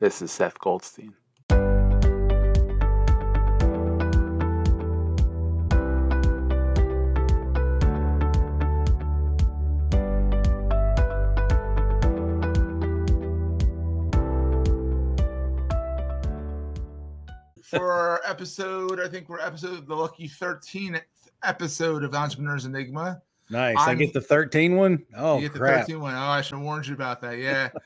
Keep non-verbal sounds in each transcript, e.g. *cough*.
This is Seth Goldstein. For our episode, I think we're episode the lucky 13th episode of Entrepreneur's Enigma. Nice. i I'm- get the 13 one. Oh, you get the crap. 13 one. Oh, I should have warned you about that. Yeah. *laughs*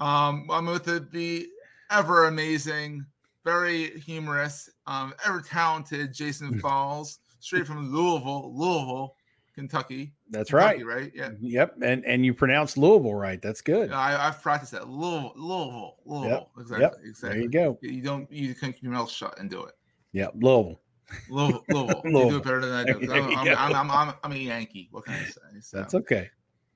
um, I'm with the, the ever amazing, very humorous, um, ever talented Jason Falls, straight from Louisville, Louisville, Kentucky. That's Kentucky, right. right? Yeah. Yep. And and you pronounced Louisville right. That's good. I, I've practiced that. Louisville, Louisville, Louisville. Exactly. Yep. Exactly. There you go. You don't you can keep your mouth shut and do it. Yep. Louisville. Louisville, Louisville. *laughs* You do it better than I do. *laughs* I'm, I'm. I'm, I'm, I'm, I'm a Yankee. What can I say? So, That's okay.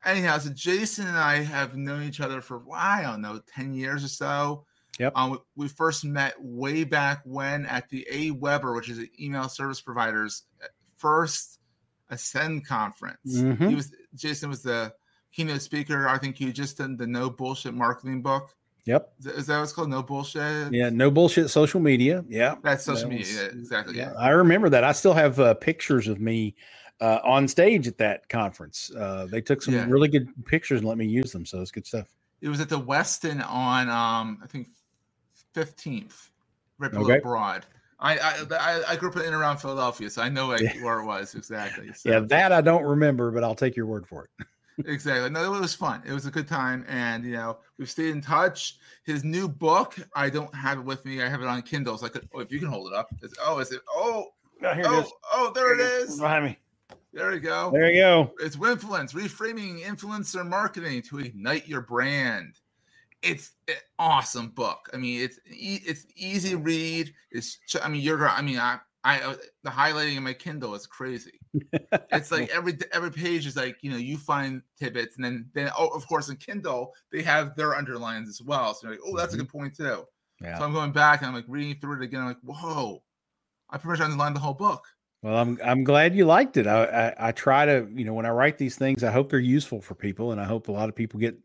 Anyhow, so Jason and I have known each other for I don't know, 10 years or so. Yep. Um, we, first met way back when at the AWeber, which is an email service provider's uh, first Ascend conference. He Mhm. was Jason was the keynote speaker. I think you just done the No Bullshit Marketing book. Yep. Is that what it's called? No Bullshit. Yeah. No bullshit social media. Yeah. That's social That media. was- Yeah, exactly. Yeah. Yeah. I remember that. I still have uh, pictures of me uh, on stage at that conference. Uh, they took some Yeah. really good pictures and let me use them. So it's good stuff. It was at the Westin on um I think 15th, right below Okay. Broad. I, I I grew up in and around Philadelphia, so I know like, Yeah. where it was exactly. So, Yeah. That I don't remember, but I'll take your word for it. *laughs* exactly. No, it was fun. It was a good time, and you know we've stayed in touch. His new book, I don't have it with me. I have it on Kindle. So I could. Oh, if you can hold it up. It's, oh, is it? Oh, Oh, here oh, oh, there it is. Behind me. There we go. There you go. It's Winfluence, reframing influencer marketing to ignite your brand. It's an awesome book. I mean, it's e- it's easy read. It's I mean, you're I mean, I I uh, the highlighting in my Kindle is crazy. *laughs* It's like every every page is like you know you find tidbits and then then oh of course in Kindle they have their underlines as well. So you're like oh that's a good point too. So I'm going back and I'm like reading through it again. I'm like whoa, I pretty much underlined the whole book. Well, I'm I'm glad you liked it. I, I I try to, you know, when I write these things, I hope they're useful for people, and I hope a lot of people get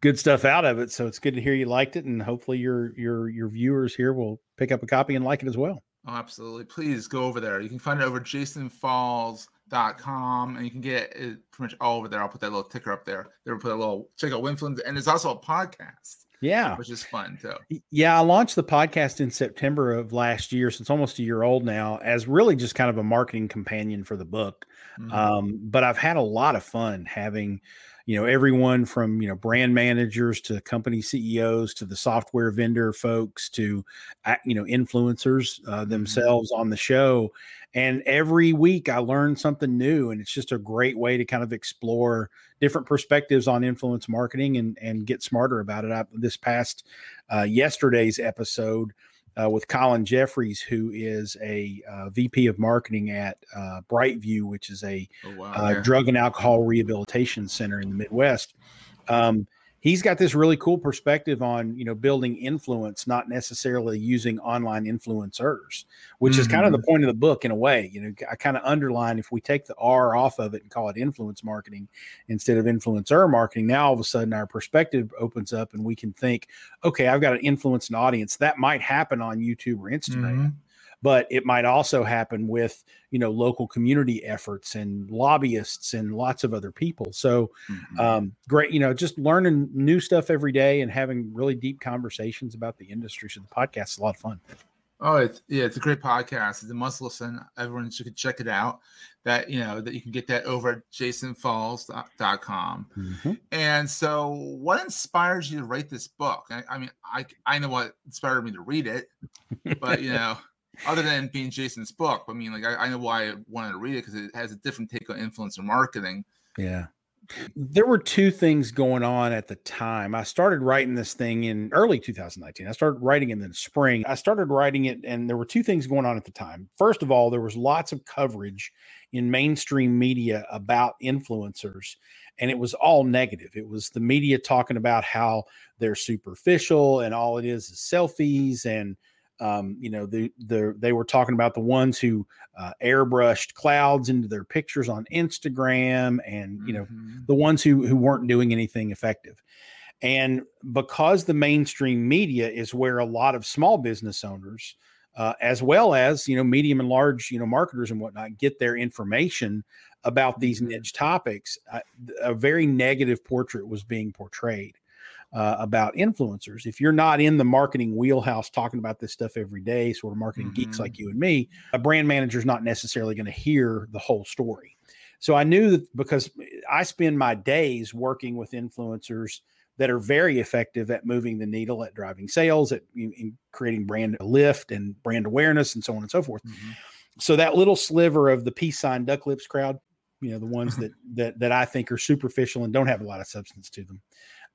good stuff out of it. So it's good to hear you liked it, and hopefully your your your viewers here will pick up a copy and like it as well. Oh, absolutely. Please go over there. You can find it over jasonfalls.com and you can get it pretty much all over there. I'll put that little ticker up there. There, put a little check out Winfluence. And it's also a podcast, Yeah, which is fun too. Yeah. I launched the podcast in September of last year, so it's almost a year old now, as really just kind of a marketing companion for the book. Mhm. um, but I've had a lot of fun having, you know, everyone from you know brand managers to company CEOs to the software vendor folks to you know influencers uh, themselves on the show, and every week I learn something new, and it's just a great way to kind of explore different perspectives on influence marketing and and get smarter about it. I, this past uh, yesterday's episode uh, with Colin Jeffries, who is a uh, VP of marketing at uh, Brightview, which is a oh, wow. uh, yeah. drug and alcohol rehabilitation center in the Midwest. Um, he's got this really cool perspective on you know building influence, not necessarily using online influencers, which is kind of the point of the book in a way. You know, I kind of underline if we take the R off of it and call it influence marketing instead of influencer marketing, now all of a sudden our perspective opens up and we can think, okay, I've got an influence an audience that might happen on YouTube or Instagram Mhm. But it might also happen with you know local community efforts and lobbyists and lots of other people so Mhm. um, great you know just learning new stuff every day and having really deep conversations about the industry so the podcast is a lot of fun Oh, it's yeah, it's a great podcast. It's a must listen. Everyone should check it out. That you know that you can get that over at jasonfalls.com. Mm-hmm. And so, what inspires you to write this book? I, I mean, I I know what inspired me to read it, but you know, other than being Jason's book, I mean, like I, I know why I wanted to read it because it has a different take on influencer marketing. yeah There were two things going on at the time. I started writing this thing in early 2019. I started writing it in the spring. I started writing it, and there were two things going on at the time. First of all, there was lots of coverage in mainstream media about influencers, and it was all negative. It was the media talking about how they're superficial and all it is is selfies and um, you know, the the they were talking about the ones who uh, airbrushed clouds into their pictures on Instagram, and you know, Mhm. the ones who who weren't doing anything effective. And because the mainstream media is where a lot of small business owners, uh, as well as you know medium and large you know marketers and whatnot, get their information about these Mhm. niche topics, uh, a very negative portrait was being portrayed uh, about influencers. If you're not in the marketing wheelhouse talking about this stuff every day, sort of marketing geeks Mhm. like you and me, a brand manager is not necessarily going to hear the whole story. So I knew that because I spend my days working with influencers that are very effective at moving the needle, at driving sales, at in, in creating brand lift and brand awareness, and so on and so forth. Mhm. So that little sliver of the peace sign duck lips crowd, you know, the ones *laughs* that that that I think are superficial and don't have a lot of substance to them.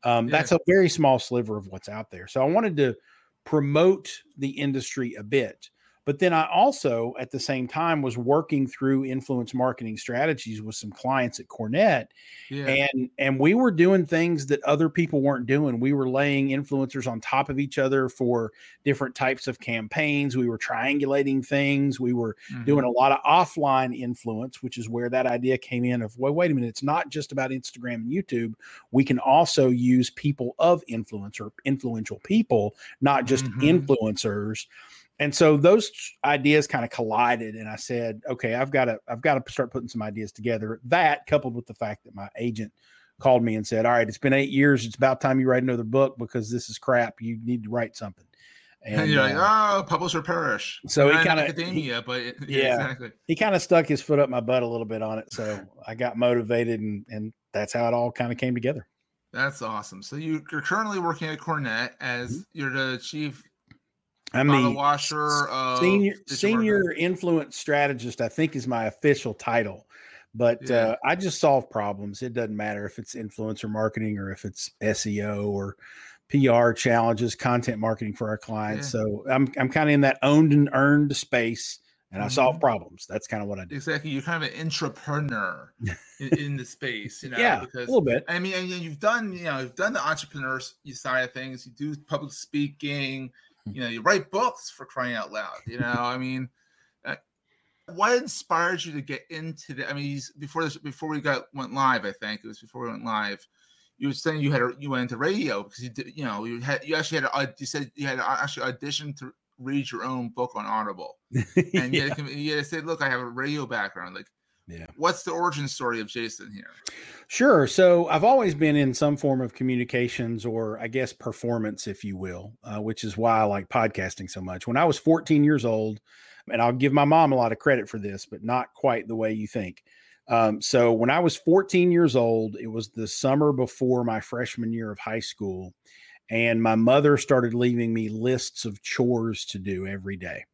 Um, Yeah. That's a very small sliver of what's out there. So I wanted to promote the industry a bit. But then I also, at the same time, was working through influence marketing strategies with some clients at Cornett Yeah. and and we were doing things that other people weren't doing we were laying influencers on top of each other for different types of campaigns we were triangulating things we were Mhm. doing a lot of offline influence which is where that idea came in of well wait a minute it's not just about instagram and youtube we can also use people of influence or influential people not just Mhm. influencers and so those ideas kind of collided and i said okay i've got to i've got to start putting some ideas together that coupled with the fact that my agent called me and said all right it's been eight years it's about time you write another book because this is crap you need to write something *laughs* And, you're like, uh, oh, publish or perish. so he Not in kinda- academia, but it, *laughs* yeah, Yeah. exactly. he kind of stuck his foot up my butt a little bit on it so i got motivated and and that's how it all kind of came together That's awesome. So you, you're currently working at Cornett as Mm-hmm. you're the chief i'm the washer of senior senior influence strategist i think is my official title but Yeah. uh, i just solve problems it doesn't matter if it's influencer marketing or if it's seo or pr challenges content marketing for our clients Yeah. so i'm, I'm kind of in that owned and earned space and i solve Mhm. problems that's kind of what i do Exactly. You're kind of an entrepreneur *laughs* in, in the space, you know, yeah because, a little bit I mean, and you've done, you know, you've done the entrepreneur side of things. You do public speaking. Hmm. You know, you write books for crying out loud. You know, I mean, uh, what inspired you to get into the? I mean, he's- before this, before we got went live, I think it was before we went live. You were saying you had a, you went into radio because you did, you know, you had you actually had a, you said you had actually auditioned to read your own book on Audible, *laughs* and you, yeah. had, to- you had to say, look, I have a radio background. Like, Yeah. what's the origin story of Jason here? Sure. So I've always been in some form of communications or I guess performance, if you will, uh, which is why I like podcasting so much. When I was 14 years old, and I'll give my mom a lot of credit for this, but not quite the way you think. Um, so when I was 14 years old, it was the summer before my freshman year of high school. And my mother started leaving me lists of chores to do every day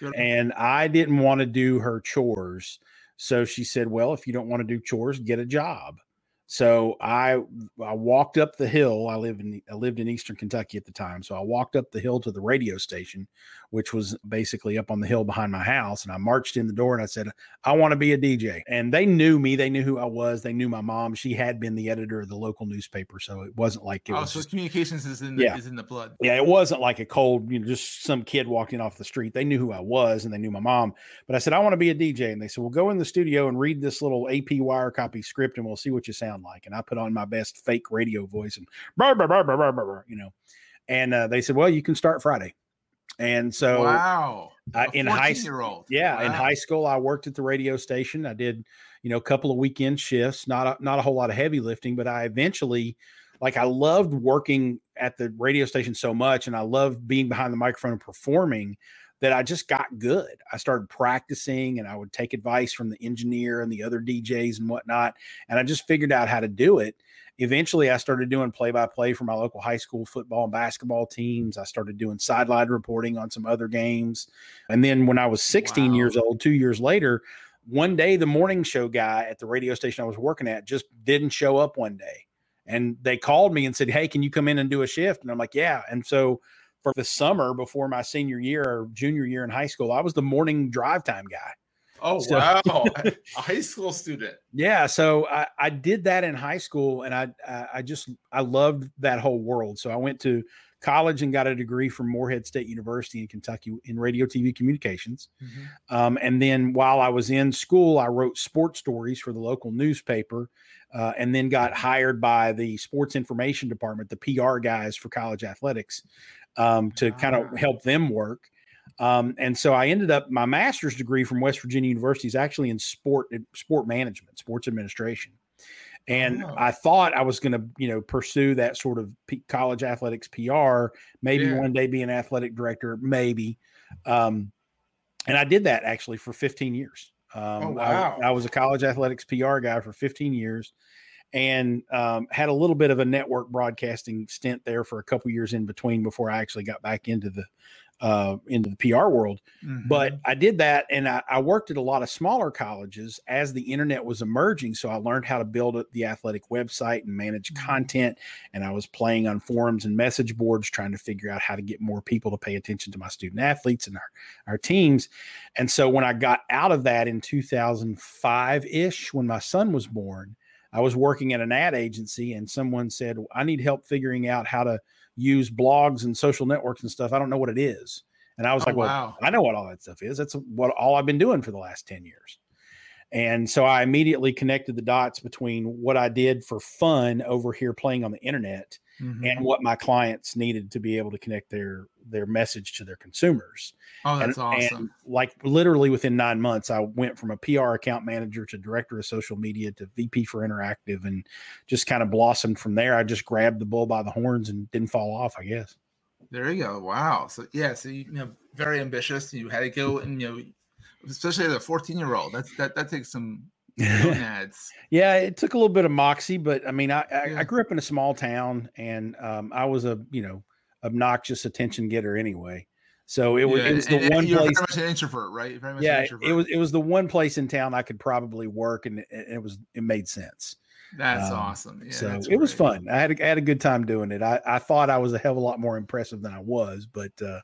Good. and I didn't want to do her chores. So she said, "Well, if you don't want to do chores, get a job." So I I walked up the hill. I live in I lived in Eastern Kentucky at the time, so I walked up the hill to the radio station, which was basically up on the hill behind my house. And I marched in the door and I said, "I want to be a DJ." And they knew me. They knew who I was. They knew my mom. She had been the editor of the local newspaper, so it wasn't like it oh, was. so communications is in the, Yeah. is in the blood. yeah, it wasn't like a cold, you know, just some kid walking off the street. They knew who I was and they knew my mom. But I said, I want to be a DJ. And they said, Well, go in the studio and read this little AP wire copy script and we'll see what you sound like. And I put on my best fake radio voice and, brr, brr, brr, brr, brr, brr, you know. And uh, they said, Well, you can start Friday. And so wow. A in high 14 year old. yeah, in high school, I worked at the radio station. I did, you know, a couple of weekend shifts, not a, not a whole lot of heavy lifting, but I eventually, like, I loved working at the radio station so much, and I loved being behind the microphone and performing that I just got good. I started practicing, and I would take advice from the engineer and the other DJs and whatnot, and I just figured out how to do it. Eventually, I started doing play by play for my local high school football and basketball teams. I started doing sideline reporting on some other games. And then when I was 16 Wow. years old, two years later, one day the morning show guy at the radio station I was working at just didn't show up one day. And they called me and said, Hey, can you come in and do a shift? And I'm like, Yeah. And so for the summer before my senior year or junior year in high school, I was the morning drive time guy. Oh so, wow, *laughs* a high school student. Yeah, so I, I did that in high school, and I, I I just I loved that whole world. So I went to college and got a degree from Morehead State University in Kentucky in radio, TV communications. Mm-hmm. Um, and then while I was in school, I wrote sports stories for the local newspaper, uh, and then got hired by the sports information department, the PR guys for college athletics, um, to kind of ah. help them work. Um, and so I ended up my master's degree from West Virginia University is actually in sport sport management, sports administration. And oh. I thought I was going to, you know, pursue that sort of P- college athletics PR, maybe yeah. one day be an athletic director, maybe. Um, and I did that actually for 15 years. Um, oh, wow. I, I, was a college athletics PR guy for 15 years and um, had a little bit of a network broadcasting stint there for a couple years in between before I actually got back into the uh, into the PR world. Mm-hmm. But I did that, and I, I, worked at a lot of smaller colleges as the internet was emerging. So I learned how to build the athletic website and manage mm-hmm. content. And I was playing on forums and message boards, trying to figure out how to get more people to pay attention to my student athletes and our our teams. And so when I got out of that in 2005 ish, when my son was born. I was working at an ad agency and someone said, I need help figuring out how to use blogs and social networks and stuff. I don't know what it is. And I was oh, like, well, wow. I know what all that stuff is. That's what all I've been doing for the last 10 years. And so I immediately connected the dots between what I did for fun over here playing on the internet mm-hmm. and what my clients needed to be able to connect their their message to their consumers. Oh, that's and, awesome. And like literally within 9 months I went from a PR account manager to director of social media to VP for interactive and just kind of blossomed from there. I just grabbed the bull by the horns and didn't fall off, I guess. There you go. Wow. So yeah, so you, you know, very ambitious. You had to go and you know, especially as a 14 year old. That's that that takes some ads. *laughs* yeah, it took a little bit of moxie, but I mean, I I, yeah. I grew up in a small town, and um, I was a you know obnoxious attention getter anyway. So it was, yeah, it was the and, one and you're place. Very much an introvert, right? yeah, it was it was the one place in town I could probably work, and it, it was it made sense. That's um, awesome. Yeah, so it was fun. I had a, I had a good time doing it. I, I thought I was a hell of a lot more impressive than I was, but uh,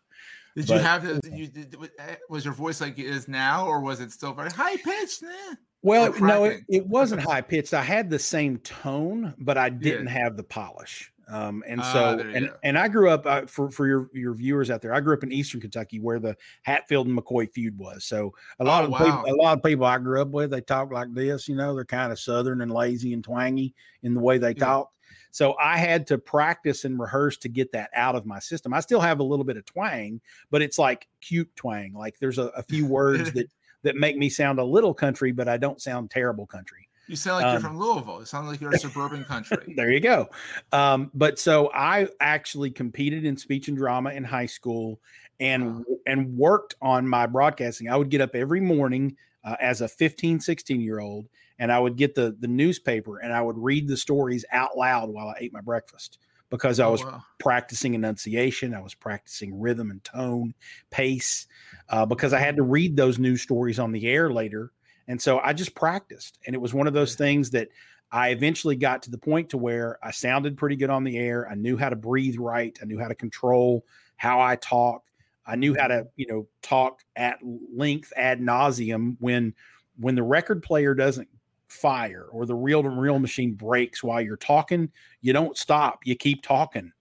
did but, you have the, you did, eh, was your voice like it is now, or was it still very high pitched? Eh? Well, no, it, it wasn't high pitched. I had the same tone, but I didn't yeah. have the polish. Um, and ah, so, uh, and, go. and I grew up uh, for, for your, your viewers out there, I grew up in Eastern Kentucky where the Hatfield and McCoy feud was. So a lot oh, of wow. people, a lot of people I grew up with, they talk like this, you know, they're kind of Southern and lazy and twangy in the way they yeah. talk. So I had to practice and rehearse to get that out of my system. I still have a little bit of twang, but it's like cute twang. Like there's a, a few *laughs* words that that make me sound a little country, but I don't sound terrible country. You sound like um, you're from Louisville. It sounds like you're a suburban country. *laughs* there you go. Um, but so I actually competed in speech and drama in high school and wow. and worked on my broadcasting. I would get up every morning uh, as a 15, 16 year old and I would get the the newspaper and I would read the stories out loud while I ate my breakfast because I oh, was oh, wow. practicing enunciation, I was practicing rhythm and tone, pace, uh, because I had to read those news stories on the air later, and so I just practiced, and it was one of those things that I eventually got to the point to where I sounded pretty good on the air. I knew how to breathe right. I knew how to control how I talk. I knew how to, you know, talk at length ad nauseum when when the record player doesn't fire or the reel to reel machine breaks while you're talking, you don't stop. You keep talking.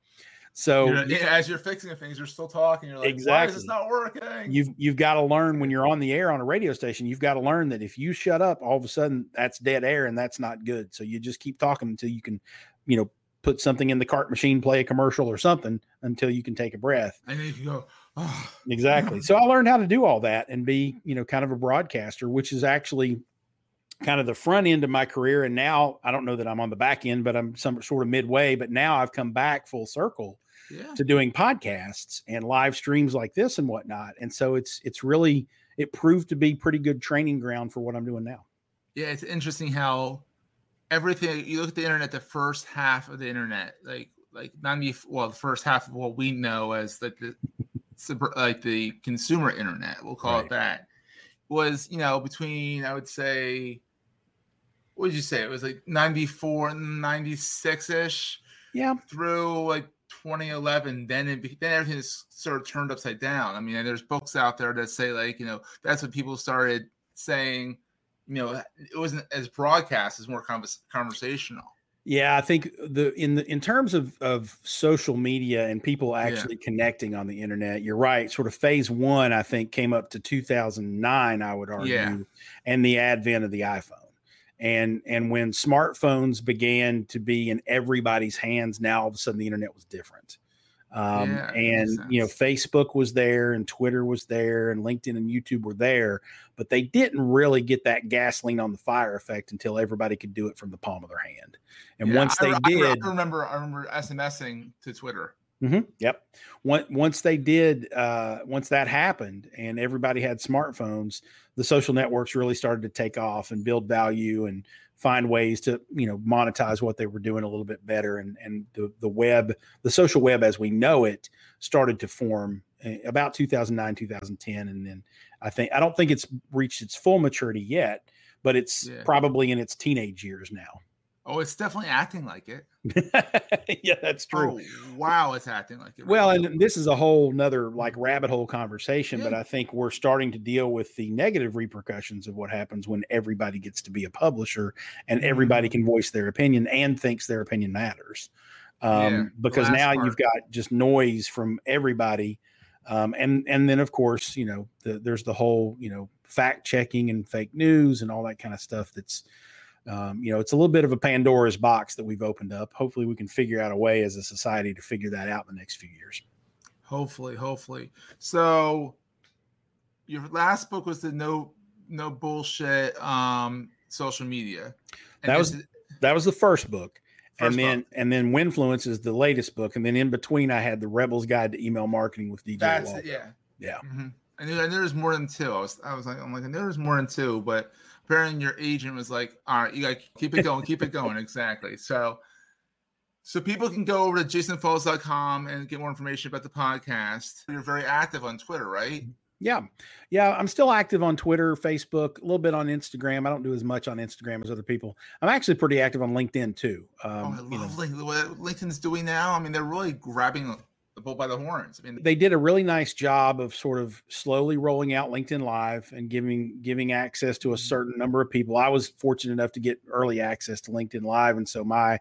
So you know, yeah, as you're fixing things, you're still talking. You're like, exactly. why is this not working? You've you've got to learn when you're on the air on a radio station. You've got to learn that if you shut up, all of a sudden that's dead air, and that's not good. So you just keep talking until you can, you know, put something in the cart machine, play a commercial or something until you can take a breath. And then you can go. Oh. Exactly. So I learned how to do all that and be, you know, kind of a broadcaster, which is actually kind of the front end of my career and now i don't know that i'm on the back end but i'm some sort of midway but now i've come back full circle yeah. to doing podcasts and live streams like this and whatnot and so it's it's really it proved to be pretty good training ground for what i'm doing now yeah it's interesting how everything you look at the internet the first half of the internet like like not me well the first half of what we know as like the like the consumer internet we'll call right. it that was you know between I would say what did you say? It was like 94 96 ish. Yeah. Through like 2011, then it then everything is sort of turned upside down. I mean, there's books out there that say like you know that's when people started saying, you know, it wasn't as broadcast, as more convers- conversational. Yeah, I think the in the in terms of of social media and people actually yeah. connecting on the internet, you're right. Sort of phase one, I think, came up to 2009. I would argue, yeah. and the advent of the iPhone and and when smartphones began to be in everybody's hands now all of a sudden the internet was different. Um, yeah, and you know facebook was there and twitter was there and linkedin and youtube were there but they didn't really get that gasoline on the fire effect until everybody could do it from the palm of their hand. And yeah, once they I, did I remember i remember smsing to twitter Mm-hmm. Yep. Once they did, uh, once that happened, and everybody had smartphones, the social networks really started to take off and build value and find ways to you know monetize what they were doing a little bit better. And and the the web, the social web as we know it, started to form eh, about 2009, 2010, and then I think I don't think it's reached its full maturity yet, but it's yeah. probably in its teenage years now. Oh, it's definitely acting like it. *laughs* yeah, that's true. Oh, wow, it's acting like it. Well, and this is a whole nother like rabbit hole conversation, yeah. but I think we're starting to deal with the negative repercussions of what happens when everybody gets to be a publisher and everybody mm-hmm. can voice their opinion and thinks their opinion matters. Um, yeah, because now part. you've got just noise from everybody. Um, and and then of course, you know, the, there's the whole, you know, fact checking and fake news and all that kind of stuff that's um, you know, it's a little bit of a Pandora's box that we've opened up. Hopefully, we can figure out a way as a society to figure that out in the next few years. Hopefully, hopefully. So, your last book was the no no bullshit um, social media. And that was that was the first book. First and then book. and then Winfluence is the latest book, and then in between I had the Rebel's Guide to Email Marketing with DJ. That's it, yeah, yeah. Mm-hmm. knew there, was more than two. I was I was like I'm like was more than two, but apparently your agent was like, all right, you got to keep it going, keep it going. Exactly. So, so people can go over to jasonfalls.com and get more information about the podcast. You're very active on Twitter, right? Yeah. Yeah. I'm still active on Twitter, Facebook, a little bit on Instagram. I don't do as much on Instagram as other people. I'm actually pretty active on LinkedIn too. Um, oh, I love you know. what LinkedIn's doing now. I mean, they're really grabbing the bull by the horns. I mean, they did a really nice job of sort of slowly rolling out LinkedIn Live and giving giving access to a mm-hmm. certain number of people. I was fortunate enough to get early access to LinkedIn Live, and so my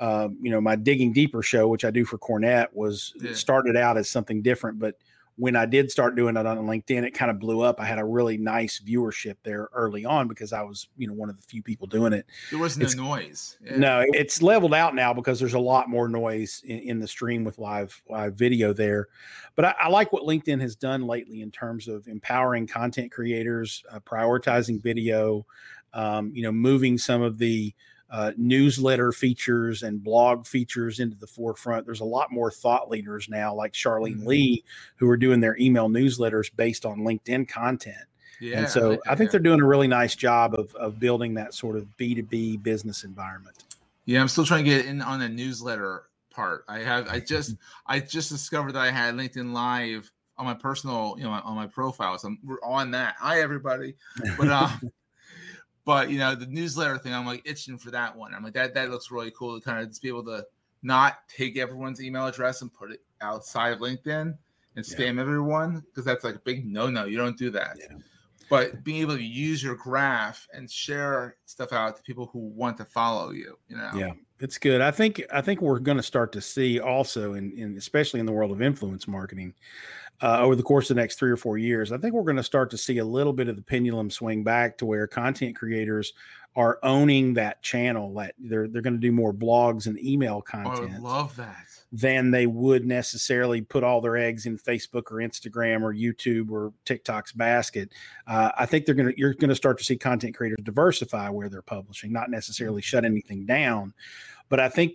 um, you know my digging deeper show, which I do for Cornett, was yeah. started out as something different, but when I did start doing it on LinkedIn, it kind of blew up. I had a really nice viewership there early on because I was, you know, one of the few people doing it. There was no noise. Yeah. No, it's leveled out now because there's a lot more noise in, in the stream with live live video there. But I, I, like what LinkedIn has done lately in terms of empowering content creators, uh, prioritizing video, um, you know, moving some of the uh, newsletter features and blog features into the forefront. There's a lot more thought leaders now, like Charlene mm-hmm. Li, who are doing their email newsletters based on LinkedIn content. Yeah, and so I, I think they're doing a really nice job of, of building that sort of B2B business environment. Yeah, I'm still trying to get in on the newsletter part. I have I *laughs* just. I just discovered that I had LinkedIn Live on my personal, you know, on my profile. So I'm we're on that. Hi everybody. But uh *laughs* but you know, the newsletter thing, I'm like itching for that one. I'm like that that looks really cool to kind of just be able to not take everyone's email address and put it outside of LinkedIn and spam yeah. everyone because that's like a big no no. You don't do that. Yeah. But being able to use your graph and share stuff out to people who want to follow you, you know. Yeah, it's good. I think I think we're going to start to see also in, in especially in the world of influence marketing uh, over the course of the next three or four years, I think we're going to start to see a little bit of the pendulum swing back to where content creators are owning that channel. That they're they're going to do more blogs and email content. Oh, I love that. Than they would necessarily put all their eggs in Facebook or Instagram or YouTube or TikTok's basket. Uh, I think they're going to you're going to start to see content creators diversify where they're publishing, not necessarily shut anything down. But I think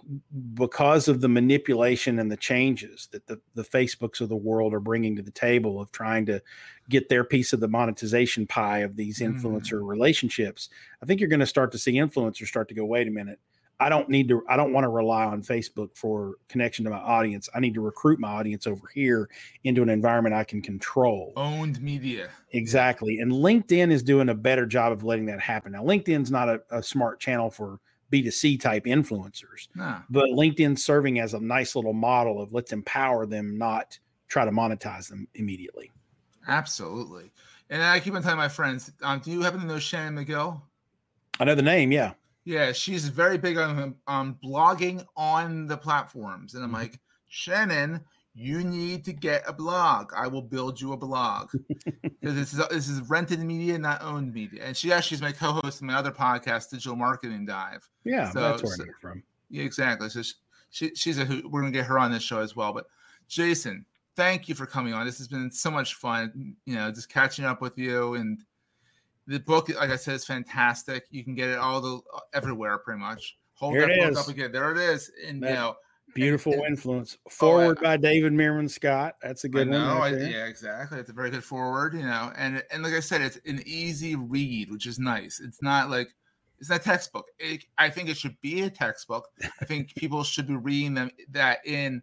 because of the manipulation and the changes that the, the Facebooks of the world are bringing to the table of trying to get their piece of the monetization pie of these influencer mm. relationships, I think you're going to start to see influencers start to go, wait a minute, I don't need to, I don't want to rely on Facebook for connection to my audience. I need to recruit my audience over here into an environment I can control. Owned media. Exactly. And LinkedIn is doing a better job of letting that happen. Now, LinkedIn's not a, a smart channel for B2C type influencers, Nah. but LinkedIn's serving as a nice little model of let's empower them, not try to monetize them immediately. Absolutely. And I keep on telling my friends, um, do you happen to know Shannon McGill? I know the name. Yeah. Yeah, she's very big on on blogging on the platforms, and I'm Mhm. like, Shannon, you need to get a blog. I will build you a blog *laughs* because this is this is rented media, not owned media. And she actually is my co-host in my other podcast, Digital Marketing Dive. Yeah. So- that's where so- I know from. Yeah, exactly. So she, she she's a who we're gonna get her on this show as well. But Jason, thank you for coming on. This has been so much fun. You know, just catching up with you and the book, like I said, is fantastic. You can get it all the uh, everywhere pretty much. Hold Here that book is. up again. There it is. And That- you know, Beautiful and- influence. Foreword Oh, I- by David Meerman Scott. That's a good one. know, right I, yeah, exactly. It's a very good foreword, you know, and and like I said, it's an easy read, which is nice. It's not like it's not textbook. It, I think it should be a textbook. I think *laughs* people should be reading them that in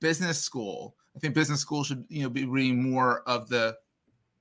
business school. I think business school should you know be reading more of the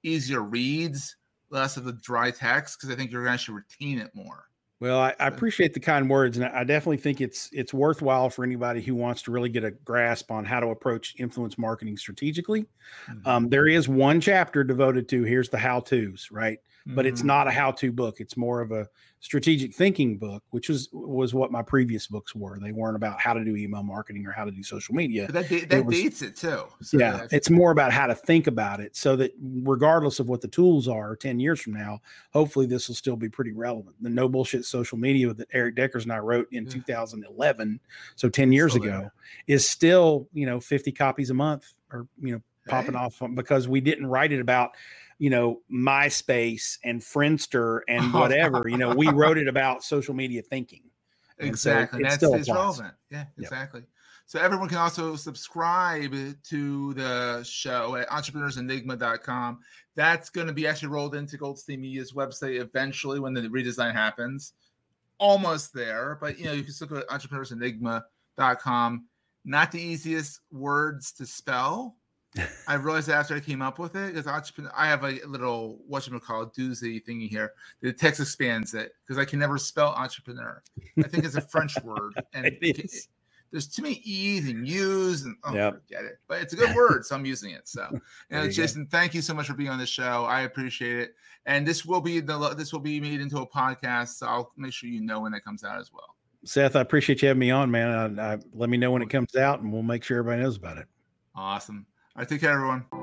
easier reads, less of the dry text, because I think you're going to retain it more. Well, I, I appreciate the kind words, and I definitely think it's it's worthwhile for anybody who wants to really get a grasp on how to approach influence marketing strategically. Mm-hmm. Um, there is one chapter devoted to here's the how tos, right? But it's Mhm. not a how to book. It's more of a strategic thinking book, which was was what my previous books were. They weren't about how to do email marketing or how to do social media. But that that was- dates it too. So yeah, it's more about how to think about it so that regardless of what the tools are 10 years from now, hopefully this will still be pretty relevant. The no bullshit social media that Erik Deckers and I wrote in Yeah. 2011, so 10 years ago, there. is still, you know, 50 copies a month or, you know, popping off because we didn't write it about, you know, MySpace and Friendster and *laughs* Oh, whatever. you know, we wrote it about social media thinking. And so Exactly. it That's it's relevant. Yeah, Yep. exactly. So everyone can also subscribe to the show at entrepreneursenigma.com. That's going to be actually rolled into Goldstein Media's website eventually when the redesign happens. Almost there, but you know, you can still go to entrepreneursenigma.com. Not the easiest words to spell. *laughs* I realized after I came up with it because entrepreneur, I have a little what you call doozy thingy here. The text expands it because I can never spell entrepreneur. I think it's a French *laughs* word, and It it- there's too many e's and u's, and oh, Yep. forget it. But it's a good *laughs* word, so I'm using it. So, know, you go. Jason, thank you so much for being on the show. I appreciate it, and this will be the this will be made into a podcast, so I'll make sure you know when it comes out as well. Seth, I appreciate you having me on, man. I, I, let me know when it comes out and we'll make sure everybody knows about it. Awesome. All right, take care, everyone.